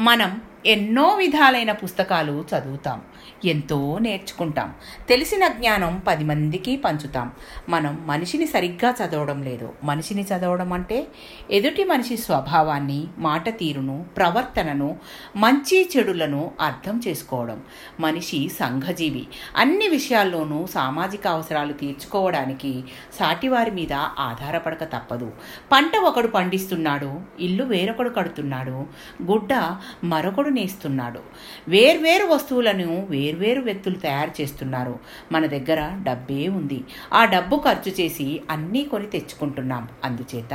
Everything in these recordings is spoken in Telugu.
మనం ఎన్నో విధాలైన పుస్తకాలు చదువుతాం. ఎంతో నేర్చుకుంటాం. తెలిసిన జ్ఞానం పది మందికి పంచుతాం. మనం మనిషిని సరిగ్గా చదవడం లేదు. మనిషిని చదవడం అంటే ఎదుటి మనిషి స్వభావాన్ని మాట తీరును ప్రవర్తనను మంచి చెడులను అర్థం చేసుకోవడం. మనిషి సంఘజీవి. అన్ని విషయాల్లోనూ సామాజిక అవసరాలు తీర్చుకోవడానికి సాటివారి మీద ఆధారపడక తప్పదు. పంట ఒకడు పండిస్తున్నాడు ఇల్లు వేరొకడు కడుతున్నాడు గుడ్డ మరొకడు నేస్తున్నాడు వేర్వేరు వస్తువులను వేర్వేరు వ్యక్తులు తయారు చేస్తున్నారు. మన దగ్గర డబ్బే ఉంది. ఆ డబ్బు ఖర్చు చేసి అన్నీ కొని తెచ్చుకుంటున్నాం. అందుచేత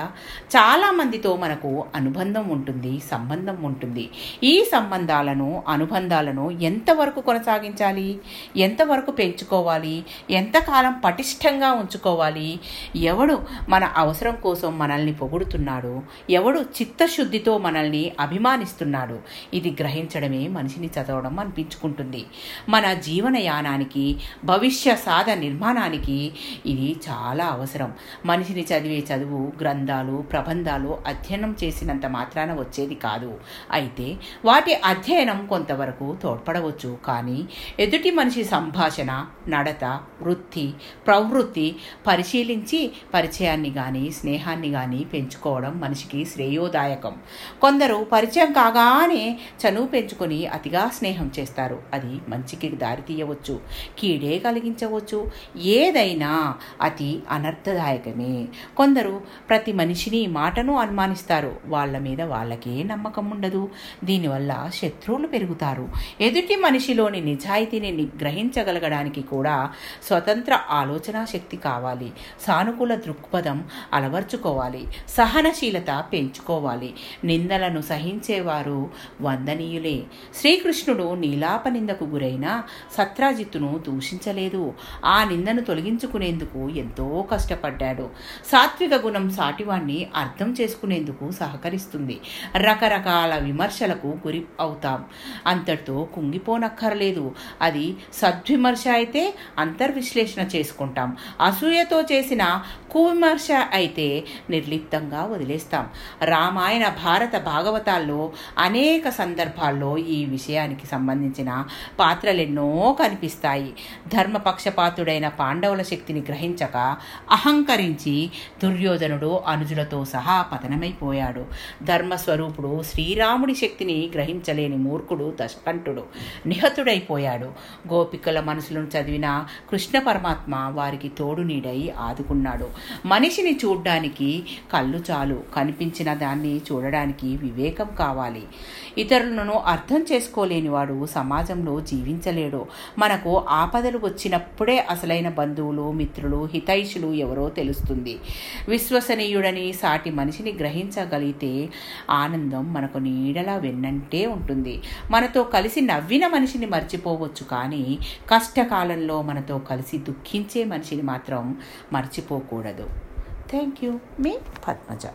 చాలామందితో మనకు అనుబంధం ఉంటుంది సంబంధం ఉంటుంది. ఈ సంబంధాలను అనుబంధాలను ఎంతవరకు కొనసాగించాలి? ఎంతవరకు పెంచుకోవాలి? ఎంతకాలం పటిష్టంగా ఉంచుకోవాలి? ఎవడు మన అవసరం కోసం మనల్ని పొగుడుతున్నాడు? ఎవడు చిత్తశుద్ధితో మనల్ని అభిమానిస్తున్నాడు? ఇది గ్రహించడమే మనిషిని చదవడం అనిపించుకుంటుంది. మన జీవనయానానికి భవిష్య సాధ నిర్మాణానికి ఇది చాలా అవసరం. మనిషిని చదివే చదువు గ్రంథాలు ప్రబంధాలు అధ్యయనం చేసినంత మాత్రాన వచ్చేది కాదు. అయితే వాటి అధ్యయనం కొంతవరకు తోడ్పడవచ్చు. కానీ ఎదుటి మనిషి సంభాషణ నడత వృత్తి ప్రవృత్తి పరిశీలించి పరిచయాన్ని కానీ స్నేహాన్ని కానీ పెంచుకోవడం మనిషికి శ్రేయోదాయకం. కొందరు పరిచయం కాగానే చనువు పెంచుకొని అతిగా స్నేహం చేస్తారు. అది మంచికి దారి తీయవచ్చు కీడే కలిగించవచ్చు. ఏదైనా అతి అనర్థదాయకమే. కొందరు ప్రతి మనిషిని మాటను అనుమానిస్తారు. వాళ్ళ మీద వాళ్ళకే నమ్మకం ఉండదు. దీనివల్ల శత్రువులు పెరుగుతారు. ఎదుటి మనిషిలోని నిజాయితీని గ్రహించగలగడానికి కూడా స్వతంత్ర ఆలోచన శక్తి కావాలి. సానుకూల దృక్పథం అలవర్చుకోవాలి. సహనశీలత పెంచుకోవాలి. నిందలను సహించేవారు వందని వందనీయులే శ్రీకృష్ణుడు నీలాప నిందకు గురైన సత్రాజిత్తును దూషించలేదు. ఆ నిందను తొలగించుకునేందుకు ఎంతో కష్టపడ్డాడు. సాత్విక గుణం సాటివాణ్ణి అర్థం చేసుకునేందుకు సహకరిస్తుంది. రకరకాల విమర్శలకు గురి అవుతాం. అంతటితో కుంగిపోనక్కర్లేదు. అది సద్విమర్శ అయితే అంతర్విశ్లేషణ చేసుకుంటాం. అసూయతో చేసిన కువిమర్శ అయితే నిర్లిప్తంగా వదిలేస్తాం. రామాయణ భారత భాగవతాల్లో అనేక సందర్భాల్లో ఈ విషయానికి సంబంధించిన పాత్రలెన్నో కనిపిస్తాయి. ధర్మపక్షపాతుడైన పాండవుల శక్తిని గ్రహించక అహంకరించి దుర్యోధనుడు అనుజులతో సహా పతనమైపోయాడు. ధర్మస్వరూపుడు శ్రీరాముడి శక్తిని గ్రహించలేని మూర్ఖుడు దశకంఠుడు నిహతుడైపోయాడు. గోపికల మనసులను చదివిన కృష్ణ పరమాత్మ వారికి తోడు నీడై ఆదుకున్నాడు. మనిషిని చూడ్డానికి కళ్ళు చాలు కనిపించిన దాన్ని చూడడానికి వివేకం కావాలి. ఇతరులను అర్థం చేసుకోలేనివాడు సమాజంలో జీవించలేడు. మనకు ఆపదలు వచ్చినప్పుడే అసలైన బంధువులు మిత్రులు హితైషులు ఎవరో తెలుస్తుంది. విశ్వసనీయుడని సాటి మనిషిని గ్రహించగలిగితే ఆనందం మనకు నీడలా వెన్నంటే ఉంటుంది. మనతో కలిసి నవ్విన మనిషిని మర్చిపోవచ్చు కానీ కష్టకాలంలో మనతో కలిసి దుఃఖించే మనిషిని మాత్రం మర్చిపోకూడదు. Thank you. మీ పద్మజ.